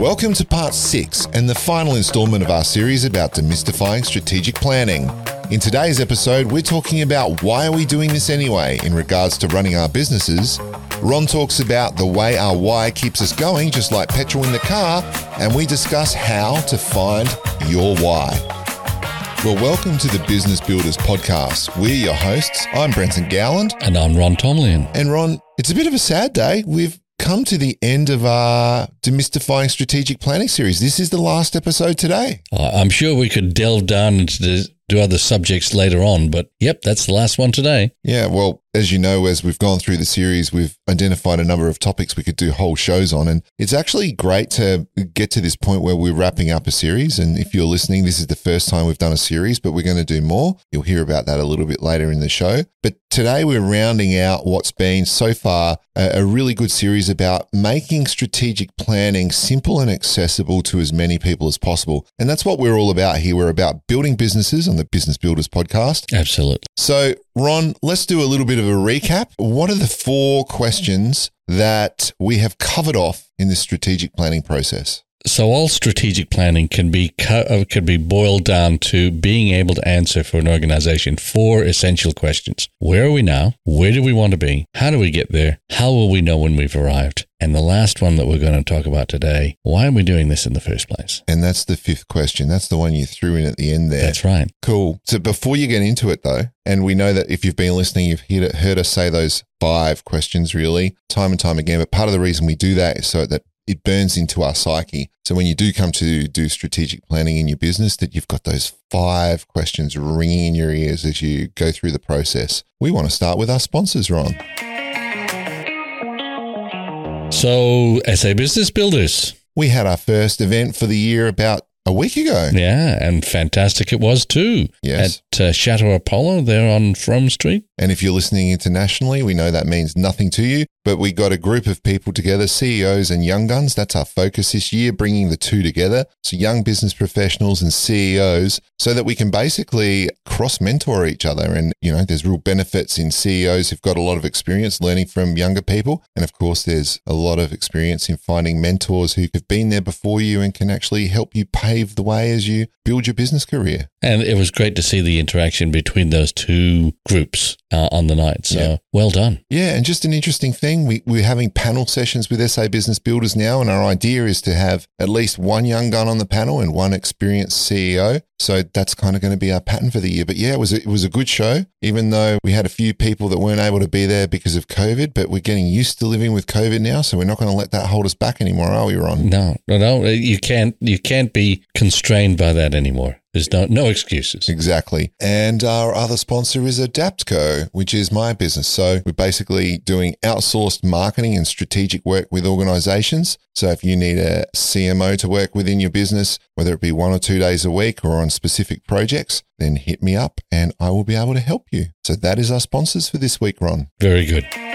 Welcome to part six and the final installment of our series about demystifying strategic planning. In today's episode, we're talking about why are we doing this anyway in regards to running our businesses. Ron talks about the way our why keeps us going, just like petrol in the car, and we discuss how to find your why. Well, welcome to the Business Builders Podcast. We're your hosts. I'm Brenton Gowland. And I'm Ron Tomlin. And Ron, it's a bit of a sad day. We've come to the end of our demystifying strategic planning series. This is the last episode today. Uh, I'm sure we could delve down into the, to other subjects later on, but yep, that's the last one today. Yeah, well, as you know, as we've gone through the series, we've identified a number of topics we could do whole shows on. And it's actually great to get to this point where we're wrapping up a series. And if you're listening, this is the first time we've done a series, but we're going to do more. You'll hear about that a little bit later in the show. But today we're rounding out what's been so far a, a really good series about making strategic planning simple and accessible to as many people as possible. And that's what we're all about here. We're about building businesses on the Business Builders podcast. Absolutely. So, Ron, let's do a little bit of a recap. What are the four questions that we have covered off in this strategic planning process? So all strategic planning can be uh, can be boiled down to being able to answer for an organization four essential questions. Where are we now? Where do we want to be? How do we get there? How will we know when we've arrived? And the last one that we're going to talk about today, why are we doing this in the first place? And that's the fifth question. That's the one you threw in at the end there. That's right. Cool. So before you get into it though, and we know that if you've been listening, you've heard, heard us say those five questions really time and time again. But part of the reason we do that is so that it burns into our psyche. So when you do come to do strategic planning in your business, that you've got those five questions ringing in your ears as you go through the process. We want to start with our sponsors, Ron. So, SA Business Builders. We had our first event for the year about a week ago. Yeah, and fantastic it was too. Yes. At uh, Chateau Apollo there on Frome Street. And if you're listening internationally, we know that means nothing to you, but we got a group of people together, CEOs and young guns. That's our focus this year, bringing the two together. So young business professionals and CEOs so that we can basically cross mentor each other. And, you know, there's real benefits in CEOs who've got a lot of experience learning from younger people. And of course, there's a lot of experience in finding mentors who have been there before you and can actually help you pave the way as you build your business career. And it was great to see the interaction between those two groups uh, on the night. So yeah. well done. Yeah. And just an interesting thing, we, we're having panel sessions with SA Business Builders now. And our idea is to have at least one young gun on the panel and one experienced CEO. So that's kind of going to be our pattern for the year. But yeah, it was a, it was a good show, even though we had a few people that weren't able to be there because of COVID. But we're getting used to living with COVID now, so we're not going to let that hold us back anymore, are we, Ron? No, no, no. You can't you can't be constrained by that anymore. There's no no excuses. Exactly. And our other sponsor is Adaptco, which is my business. So we're basically doing outsourced marketing and strategic work with organizations. So if you need a CMO to work within your business, whether it be one or two days a week or on specific projects, then hit me up and I will be able to help you. So that is our sponsors for this week, Ron. Very good.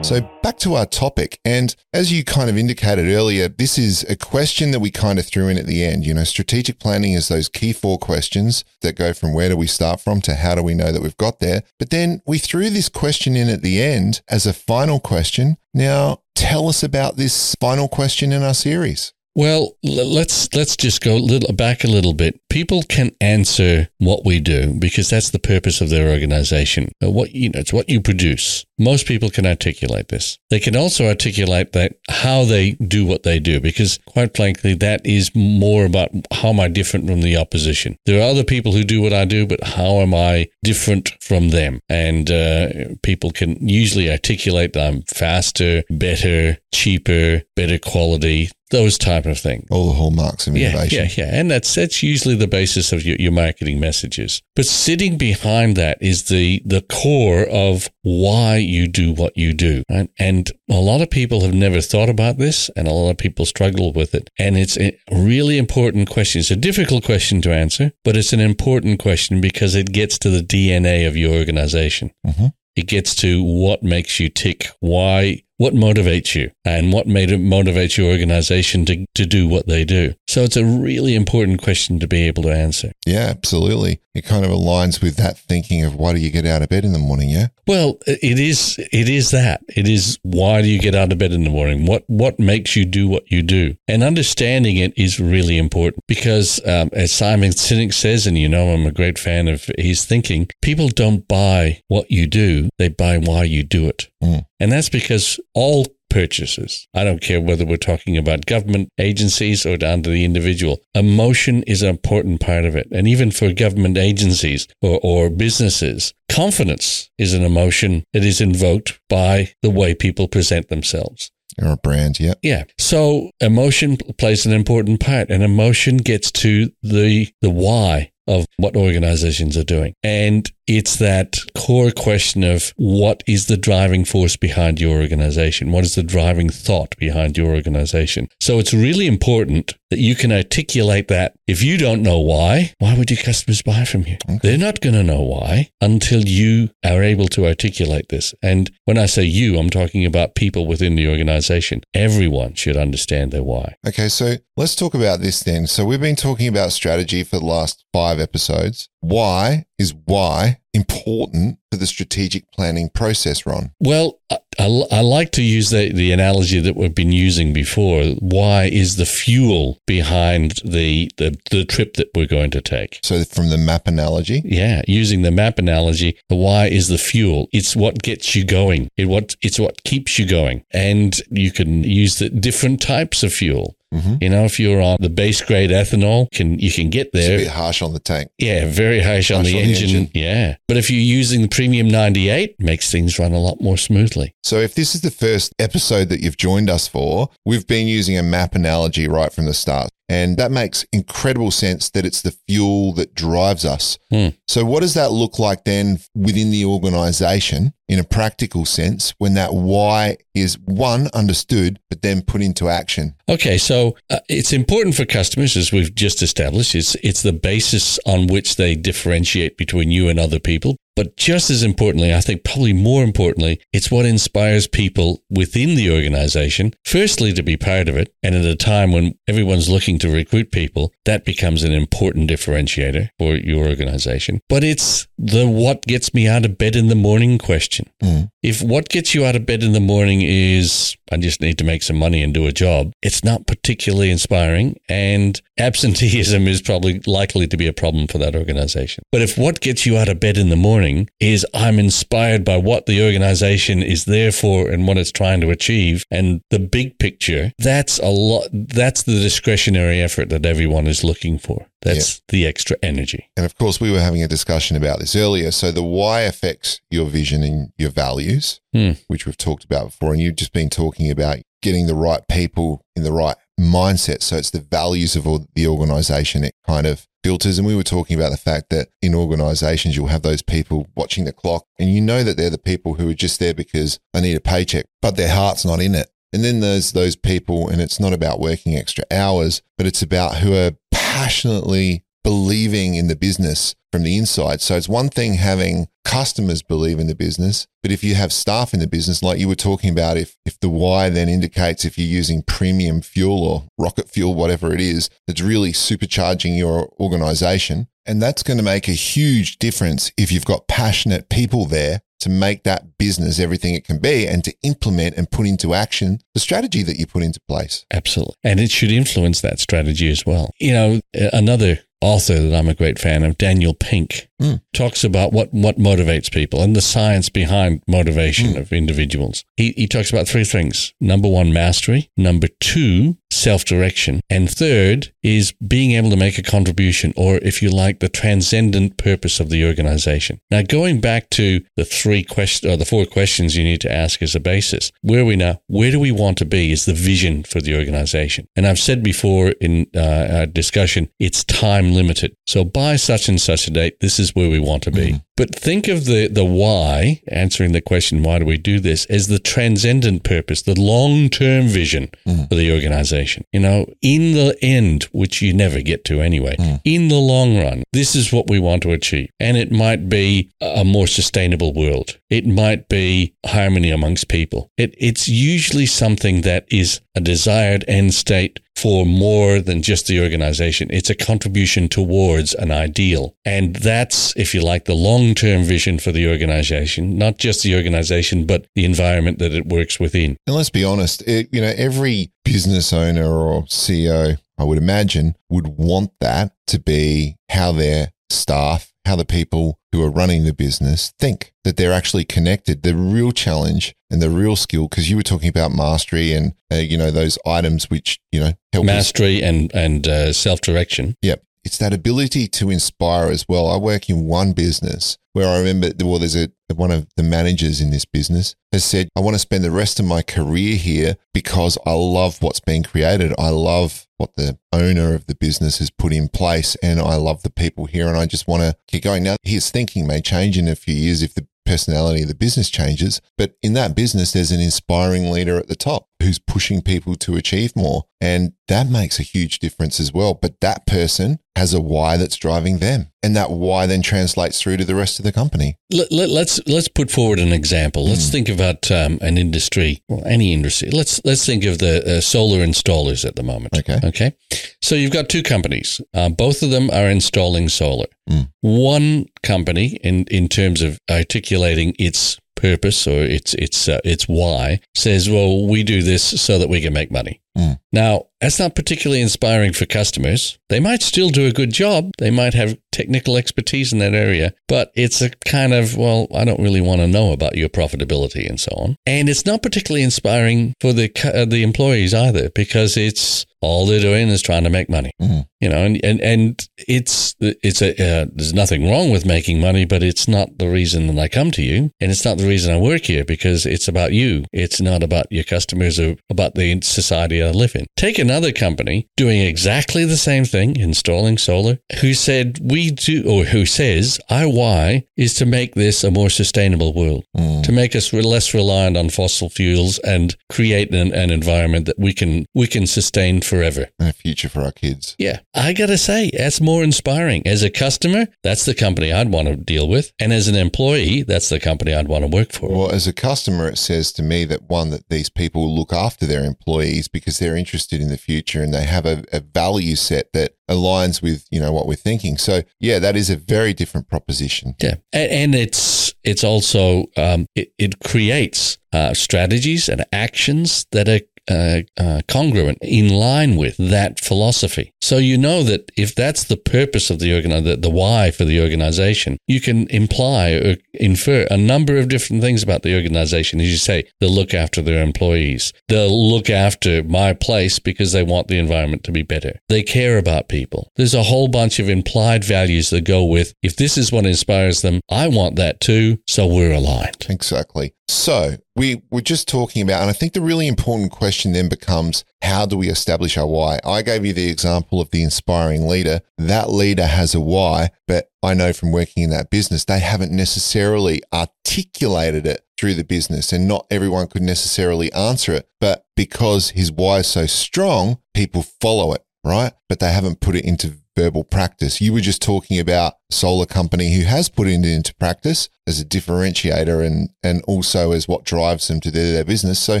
So back to our topic. And as you kind of indicated earlier, this is a question that we kind of threw in at the end. You know, strategic planning is those key four questions that go from where do we start from to how do we know that we've got there. But then we threw this question in at the end as a final question. Now tell us about this final question in our series. Well, let's let's just go a little back a little bit. People can answer what we do because that's the purpose of their organization. Uh, what you know, it's what you produce. Most people can articulate this. They can also articulate that how they do what they do because, quite frankly, that is more about how am I different from the opposition. There are other people who do what I do, but how am I different from them? And uh, people can usually articulate that I'm faster, better, cheaper, better quality those type of things. All the hallmarks of innovation. Yeah, yeah, yeah. And that's that's usually the basis of your, your marketing messages. But sitting behind that is the the core of why you do what you do. Right? And a lot of people have never thought about this, and a lot of people struggle with it. And it's a really important question. It's a difficult question to answer, but it's an important question because it gets to the DNA of your organization. Mm-hmm. It gets to what makes you tick, why what motivates you and what made it motivates your organization to, to do what they do. So it's a really important question to be able to answer. Yeah, absolutely. It kind of aligns with that thinking of why do you get out of bed in the morning? Yeah. Well, it is. It is that. It is. Why do you get out of bed in the morning? What What makes you do what you do? And understanding it is really important because, um, as Simon Sinek says, and you know, I'm a great fan of his thinking. People don't buy what you do; they buy why you do it. Mm. And that's because all purchases. I don't care whether we're talking about government agencies or down to the individual. Emotion is an important part of it. And even for government agencies or, or businesses, confidence is an emotion that is invoked by the way people present themselves. Or brands brand, yeah. Yeah. So emotion plays an important part and emotion gets to the the why of what organizations are doing. And it's that core question of what is the driving force behind your organization? What is the driving thought behind your organization? So it's really important that you can articulate that. If you don't know why, why would your customers buy from you? Okay. They're not going to know why until you are able to articulate this. And when I say you, I'm talking about people within the organization. Everyone should understand their why. Okay, so let's talk about this then. So we've been talking about strategy for the last five episodes. Why is why important for the strategic planning process, Ron? Well, I, I, I, like to use the, the analogy that we've been using before. Why is the fuel behind the, the, the trip that we're going to take? So, from the map analogy? Yeah, using the map analogy, the why is the fuel. It's what gets you going, it what, it's what keeps you going. And you can use the different types of fuel. Mm-hmm. You know, if you're on the base grade ethanol, can you can get there. It's a bit harsh on the tank. Yeah, very harsh, harsh on, the, on engine. the, engine. Yeah, but if you're using the premium 98, makes things run a lot more smoothly. So if this is the first episode that you've joined us for, we've been using a map analogy right from the start. And that makes incredible sense that it's the fuel that drives us. Hmm. So, what does that look like then within the organization in a practical sense when that why is one understood, but then put into action? Okay, so uh, it's important for customers, as we've just established. It's it's the basis on which they differentiate between you and other people. But just as importantly, I think probably more importantly, it's what inspires people within the organization, firstly, to be part of it. And at a time when everyone's looking to recruit people, that becomes an important differentiator for your organization. But it's the what gets me out of bed in the morning question. Mm. If what gets you out of bed in the morning is, I just need to make some money and do a job, it's not particularly inspiring. And absenteeism is probably likely to be a problem for that organization. But if what gets you out of bed in the morning is, I'm inspired by what the organization is there for and what it's trying to achieve and the big picture, that's a lot, that's the discretionary effort that everyone is looking for. That's yeah. the extra energy. And of course, we were having a discussion about this earlier. So the why affects your vision and your values, hmm. which we've talked about before. And you've just been talking about getting the right people in the right mindset. So it's the values of the organization. It kind of filters. And we were talking about the fact that in organizations, you'll have those people watching the clock and you know that they're the people who are just there because they need a paycheck, but their heart's not in it. And then there's those people, and it's not about working extra hours, but it's about who are passionately believing in the business from the inside. So it's one thing having customers believe in the business, but if you have staff in the business, like you were talking about, if if the why then indicates if you're using premium fuel or rocket fuel, whatever it is, that's really supercharging your organization. And that's going to make a huge difference if you've got passionate people there to make that business everything it can be and to implement and put into action the strategy that you put into place. Absolutely. And it should influence that strategy as well. You know, another author that I'm a great fan of, Daniel Pink, mm. talks about what, what motivates people and the science behind motivation mm. of individuals. He, he talks about three things. Number one, mastery. Number two, self direction. And third is being able to make a contribution, or if you like, the transcendent purpose of the organization. Now, going back to the three questions or the four questions you need to ask as a basis, where are we now? Where do we want to be? Is the vision for the organization. And I've said before in uh, our discussion, it's time limited. So by such and such a date, this is where we want to be. Mm. But think of the, the why, answering the question, why do we do this, as the transcendent purpose, the long term vision mm. for the organization. You know, in the end, which you never get to anyway. Hmm. In the long run, this is what we want to achieve. And it might be a more sustainable world. It might be harmony amongst people. It, it's usually something that is a desired end state for more than just the organization. It's a contribution towards an ideal. And that's, if you like, the long term vision for the organization, not just the organization, but the environment that it works within. And let's be honest, it, you know, every business owner or CEO, I would imagine, would want that to be how their staff, how the people who are running the business think that they're actually connected. The real challenge and the real skill, because you were talking about mastery and, uh, you know, those items which, you know, help us- Mastery and, and uh, self direction. Yep. It's that ability to inspire as well. I work in one business where I remember, well, there's a one of the managers in this business has said, I want to spend the rest of my career here because I love what's being created. I love what the owner of the business has put in place and I love the people here and I just want to keep going. Now, his thinking may change in a few years if the personality of the business changes, but in that business, there's an inspiring leader at the top who's pushing people to achieve more. And that makes a huge difference as well. But that person has a why that's driving them. And that why then translates through to the rest of the company. Let, let, let's let's put forward an example. Let's think about um, an industry, well, any industry. Let's let's think of the uh, solar installers at the moment. Okay. Okay. So you've got two companies. Uh, both of them are installing solar. Mm. One company, in in terms of articulating its purpose or its its uh, its why, says, "Well, we do this so that we can make money." Mm. Now, that's not particularly inspiring for customers. They might still do a good job. They might have technical expertise in that area, but it's a kind of, well, I don't really want to know about your profitability and so on. And it's not particularly inspiring for the uh, the employees either because it's all they're doing is trying to make money. Mhm. You know, and and and it's it's a uh, there's nothing wrong with making money, but it's not the reason that I come to you, and it's not the reason I work here because it's about you. It's not about your customers or about the society I live in. Take another company doing exactly the same thing, installing solar, who said we do, or who says our why is to make this a more sustainable world, Mm. to make us less reliant on fossil fuels and create an, an environment that we can we can sustain forever. And a future for our kids. Yeah, I gotta say, that's more inspiring. As a customer, that's the company I'd want to deal with, and as an employee, that's the company I'd want to work for. Well, as a customer, it says to me that one, that these people look after their employees because they're interested in the future and they have a, a value set that aligns with, you know, what we're thinking. So yeah, that is a very different proposition. Yeah, and, and it's it's also um, it, it creates uh, strategies and actions that are. Uh, uh, congruent in line with that philosophy. So you know that if that's the purpose of the organ, the, the why for the organization, you can imply or infer a number of different things about the organization. As you say, they'll look after their employees. They'll look after my place because they want the environment to be better. They care about people. There's a whole bunch of implied values that go with if this is what inspires them, I want that too. So we're aligned. Exactly. So we were just talking about, and I think the really important question then becomes how do we establish our why? I gave you the example of the inspiring leader. That leader has a why, but I know from working in that business, they haven't necessarily articulated it through the business, and not everyone could necessarily answer it. But because his why is so strong, people follow it, right? But they haven't put it into verbal practice. You were just talking about solar company who has put it into practice as a differentiator and, and also as what drives them to do their business. So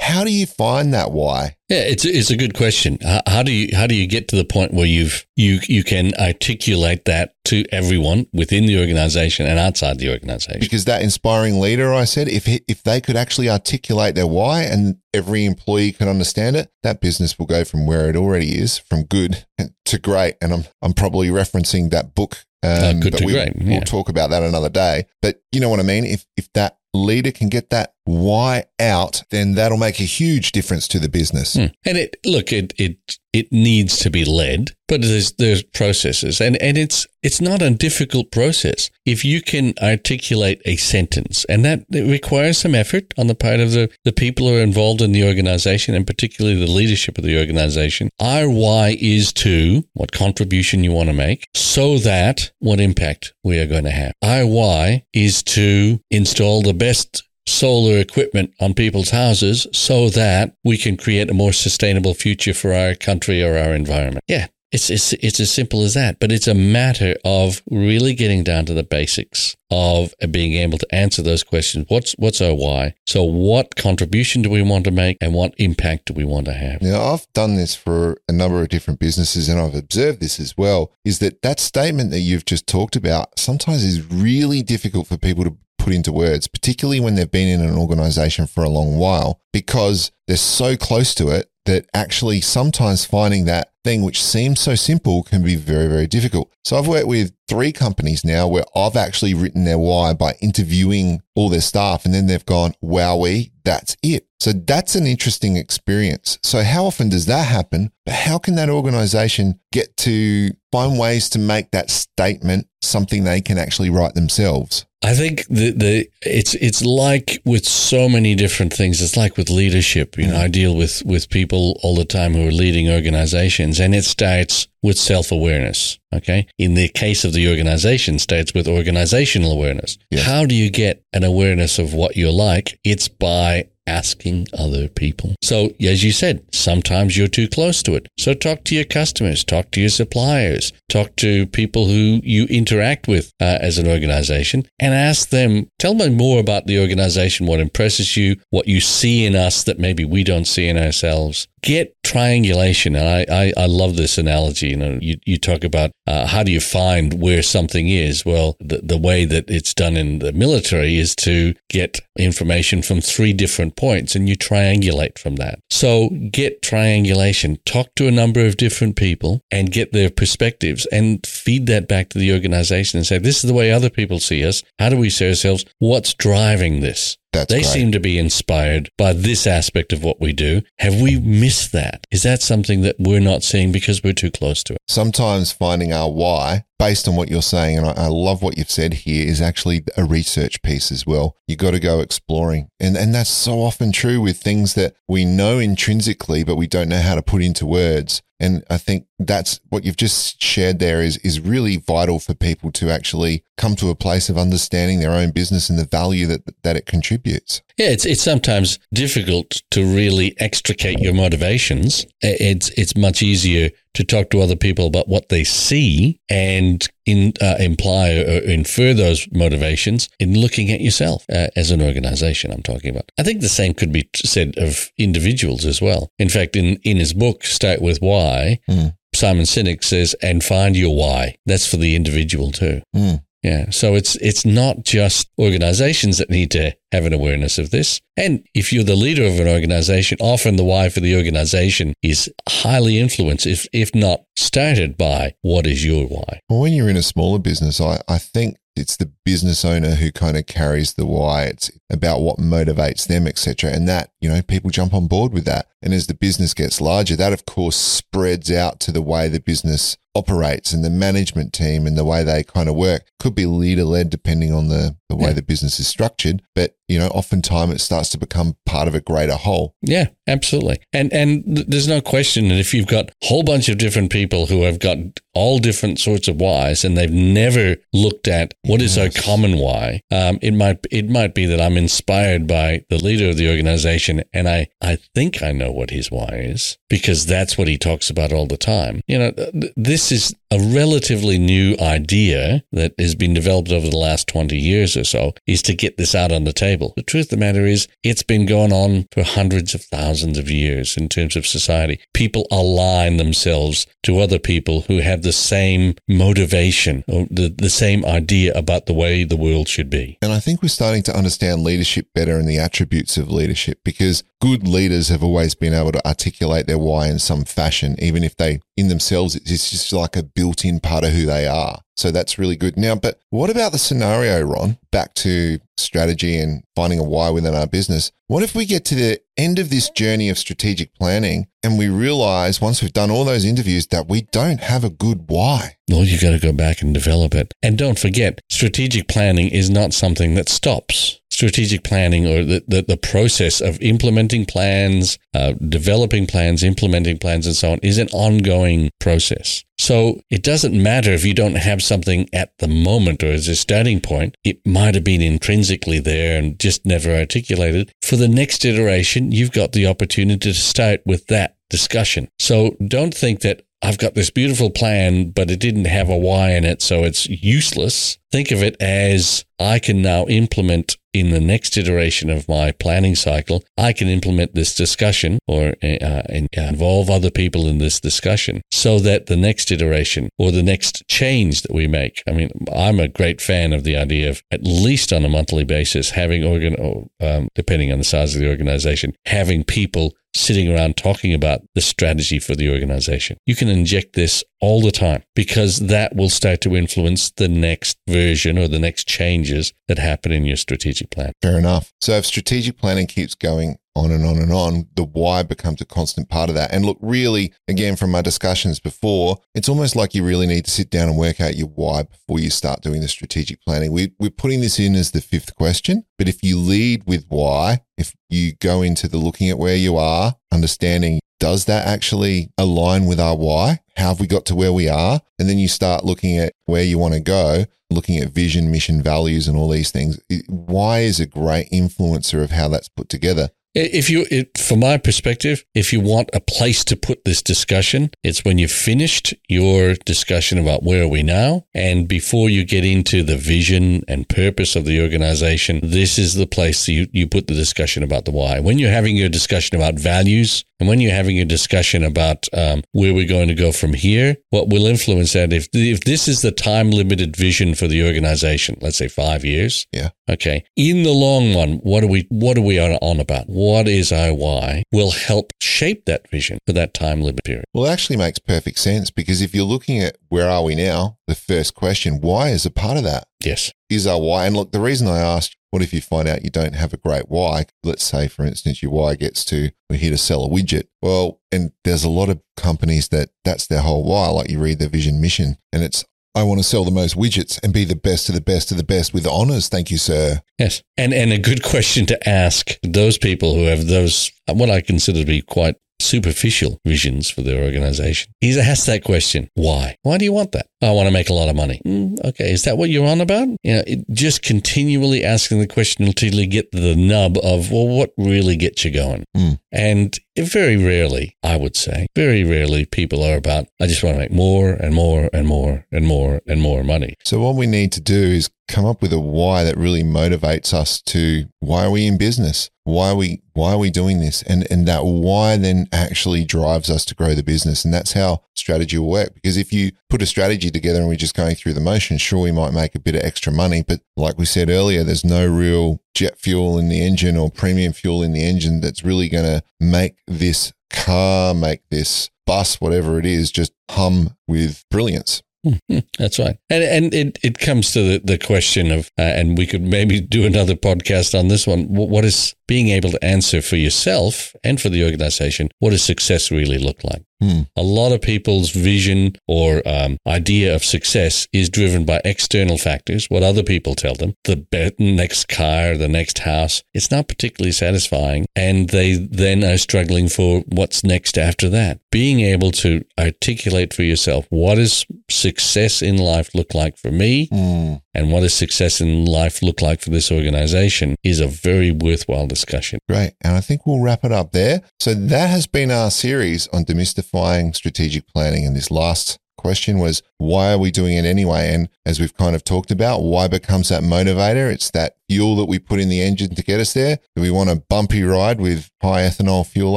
how do you find that why? Yeah, it's it's a good question. How, do you how do you get to the point where you've you you can articulate that to everyone within the organization and outside the organization? Because that inspiring leader, I said, if if they could actually articulate their why and every employee can understand it, that business will go from where it already is, from good to great. And I'm I'm probably referencing that book. Um, Uh, good to we, great, We'll talk about that another day. But you know what I mean? If if that leader can get that why out, then that'll make a huge difference to the business. Hmm. And it look it it it needs to be led, but there's there's processes, and and it's it's not a difficult process if you can articulate a sentence, and that requires some effort on the part of the the people who are involved in the organization, and particularly the leadership of the organization. Our why is to what contribution you want to make, so that what impact we are going to have. Our why is to install the best solar equipment on people's houses so that we can create a more sustainable future for our country or our environment. Yeah, It's, it's, it's as simple as that. But it's a matter of really getting down to the basics of being able to answer those questions. What's, what's our why? So what contribution do we want to make and what impact do we want to have? Now, I've done this for a number of different businesses and I've observed this as well is that that statement that you've just talked about sometimes is really difficult for people to put into words, particularly when they've been in an organization for a long while, because they're so close to it that actually sometimes finding that thing which seems so simple can be very, very difficult. So I've worked with three companies now where I've actually written their why by interviewing all their staff and then they've gone, wowee, that's it. So that's an interesting experience. So how often does that happen? But how can that organization get to find ways to make that statement something they can actually write themselves? I think the the it's it's like with so many different things. It's like with leadership. You know, mm-hmm. I deal with with people all the time who are leading organizations, and it starts with self awareness. Okay, in the case of the organization, starts with organizational awareness. Yes. How do you get an awareness of what you're like? It's by asking other people. So, as you said, sometimes you're too close to it. So, talk to your customers, talk to your suppliers, talk to people who you interact with uh, as an organization, and ask them, tell me more about the organization, what impresses you, what you see in us that maybe we don't see in ourselves. Get triangulation. And I, I, I love this analogy. You know, you, you talk about uh, how do you find where something is? Well, the, the way that it's done in the military is to get information from three different points and you triangulate from that. So get triangulation, talk to a number of different people and get their perspectives and feed that back to the organization and say, this is the way other people see us. How do we see ourselves? What's driving this? That's they great. seem to be inspired by this aspect of what we do. Have we missed that? Is that something that we're not seeing because we're too close to it? sometimes finding our why based on what you're saying, and I, I love what you've said here, is actually a research piece as well. You got to go exploring. And, and that's so often true with things that we know intrinsically, but we don't know how to put into words. And I think that's what you've just shared there is, is really vital for people to actually come to a place of understanding their own business and the value that, that it contributes. Yeah, it's it's sometimes difficult to really extricate your motivations. It's it's much easier to talk to other people about what they see and in, uh, imply or infer those motivations in looking at yourself uh, as an organization. I'm talking about. I think the same could be said of individuals as well. In fact, in in his book, Start with Why. Mm. Simon Sinek says, and find your why. That's for the individual too. Mm. Yeah. So it's it's not just organizations that need to have an awareness of this. And if you're the leader of an organization, often the why for the organization is highly influenced, if if not started by what is your why. Well, when you're in a smaller business, I, I think it's the business owner who kind of carries the why. It's about what motivates them, etc. And that, you know, people jump on board with that. And as the business gets larger, that of course spreads out to the way the business operates and the management team and the way they kind of work. Could be leader led depending on the, the way Yeah. the business is structured. But, you know, oftentimes it starts to become part of a greater whole. Yeah, absolutely. And and there's no question that if you've got a whole bunch of different people who have got all different sorts of whys and they've never looked at what is our Yes. common why, um, it might it might be that I'm inspired by the leader of the organization and I I think I know what his why is because that's what he talks about all the time. You know, th- this is a relatively new idea that has been developed over the last 20 years or so is to get this out on the table. The truth of the matter is it's been going on for hundreds of thousands of years in terms of society. People align themselves to other people who have the same motivation or the, the same idea about the way the world should be. And I think we're starting to understand leadership better and the attributes of leadership because good leaders have always been able to articulate their why in some fashion, even if they, in themselves, it's just like a built in part of who they are. So that's really good. Now, but what about the scenario, Ron? Back to strategy and finding a why within our business. What if we get to the end of this journey of strategic planning and we realize once we've done all those interviews that we don't have a good why? Well, you got to go back and develop it. And don't forget, strategic planning is not something that stops. Strategic planning or the, the, the process of implementing plans, uh, developing plans, implementing plans, and so on is an ongoing process. So it doesn't matter if you don't have something at the moment or as a starting point. It might have been intrinsically there and just never articulated. For the next iteration, you've got the opportunity to start with that discussion. So don't think that I've got this beautiful plan, but it didn't have a why in it, so it's useless. Think of it as I can now implement in the next iteration of my planning cycle, I can implement this discussion or uh, involve other people in this discussion so that the next iteration or the next change that we make. I mean, I'm a great fan of the idea of at least on a monthly basis having organ, um, depending on the size of the organization, having people sitting around talking about the strategy for the organization. You can inject this all the time because that will start to influence the next version or the next changes that happen in your strategic plan. Fair enough. So if strategic planning keeps going on and on and on, the why becomes a constant part of that. And look, really, again, from my discussions before, it's almost like you really need to sit down and work out your why before you start doing the strategic planning. We, we're putting this in as the fifth question, but if you lead with why, if you go into the looking at where you are, understanding does that actually align with our why? How have we got to where we are? And then you start looking at where you want to go, looking at vision, mission, values, and all these things. Why is a great influencer of how that's put together. If you, it, from my perspective, if you want a place to put this discussion, it's when you've finished your discussion about where are we now, and before you get into the vision and purpose of the organization, this is the place you, you put the discussion about the why. When you're having your discussion about values, and when you're having a discussion about um, where we're going to go from here, what will influence that if if this is the time limited vision for the organization, let's say five years, yeah, okay, in the long run, what are we what are we on about? What is our why? Will help shape that vision for that time limit period. Well, it actually makes perfect sense because if you're looking at where are we now, the first question, why is a part of that? Yes, is our why. And look, the reason I asked what if you find out you don't have a great why? Let's say, for instance, your why gets to, we're here to sell a widget. Well, and there's a lot of companies that that's their whole why. Like you read their vision mission and it's, I want to sell the most widgets and be the best of the best of the best with honors. Thank you, sir. Yes. And, and a good question to ask those people who have those, what I consider to be quite superficial visions for their organization. is ask that question. Why? Why do you want that? I want to make a lot of money. Mm, okay. Is that what you're on about? You know, it, just continually asking the question until you get the nub of, well, what really gets you going? Mm. And very rarely, I would say, very rarely people are about, I just want to make more and more and more and more and more money. So what we need to do is come up with a why that really motivates us to why are we in business? Why are we why are we doing this? And and that why then actually drives us to grow the business. And that's how strategy will work. Because if you put a strategy together and we're just going through the motion, sure we might make a bit of extra money. But like we said earlier, there's no real jet fuel in the engine or premium fuel in the engine that's really gonna make this car, make this bus, whatever it is, just hum with brilliance. Hmm, that's right. And and it, it comes to the, the question of, uh, and we could maybe do another podcast on this one. What is being able to answer for yourself and for the organization? What does success really look like? Hmm. A lot of people's vision or um, idea of success is driven by external factors, what other people tell them, the next car, the next house. It's not particularly satisfying. And they then are struggling for what's next after that. Being able to articulate for yourself what does success in life look like for me hmm. and what does success in life look like for this organization is a very worthwhile discussion. Great. And I think we'll wrap it up there. So that has been our series on demystifying strategic planning. And this last question was, why are we doing it anyway? And as we've kind of talked about, why becomes that motivator? It's that fuel that we put in the engine to get us there? Do we want a bumpy ride with high ethanol fuel,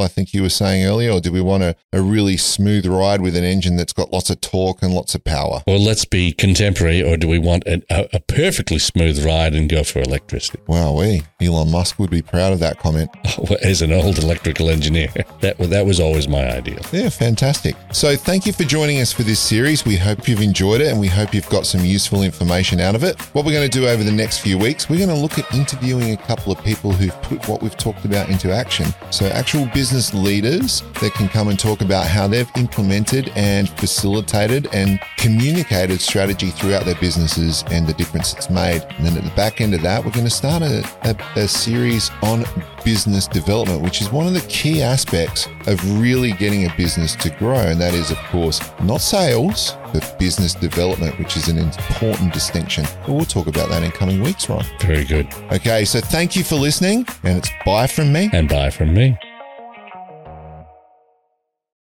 I think you were saying earlier, or do we want a, a really smooth ride with an engine that's got lots of torque and lots of power? Well, let's be contemporary, or do we want a, a perfectly smooth ride and go for electricity? Wow, we Elon Musk would be proud of that comment. Oh, as an old electrical engineer, that that was always my ideal. Yeah, fantastic. So, thank you for joining us for this series. We hope you've enjoyed it, and we hope you've got some useful information out of it. What we're going to do over the next few weeks, we're going to look at interviewing a couple of people who've put what we've talked about into action. So, actual business leaders that can come and talk about how they've implemented and facilitated and communicated strategy throughout their businesses and the difference it's made. And then at the back end of that, we're going to start a, a, a series on business development, which is one of the key aspects of really getting a business to grow. And that is, of course, not sales, but business development, which is an important distinction. But we'll talk about that in coming weeks, Ron. Very good. Okay, so thank you for listening, and it's bye from me. And bye from me.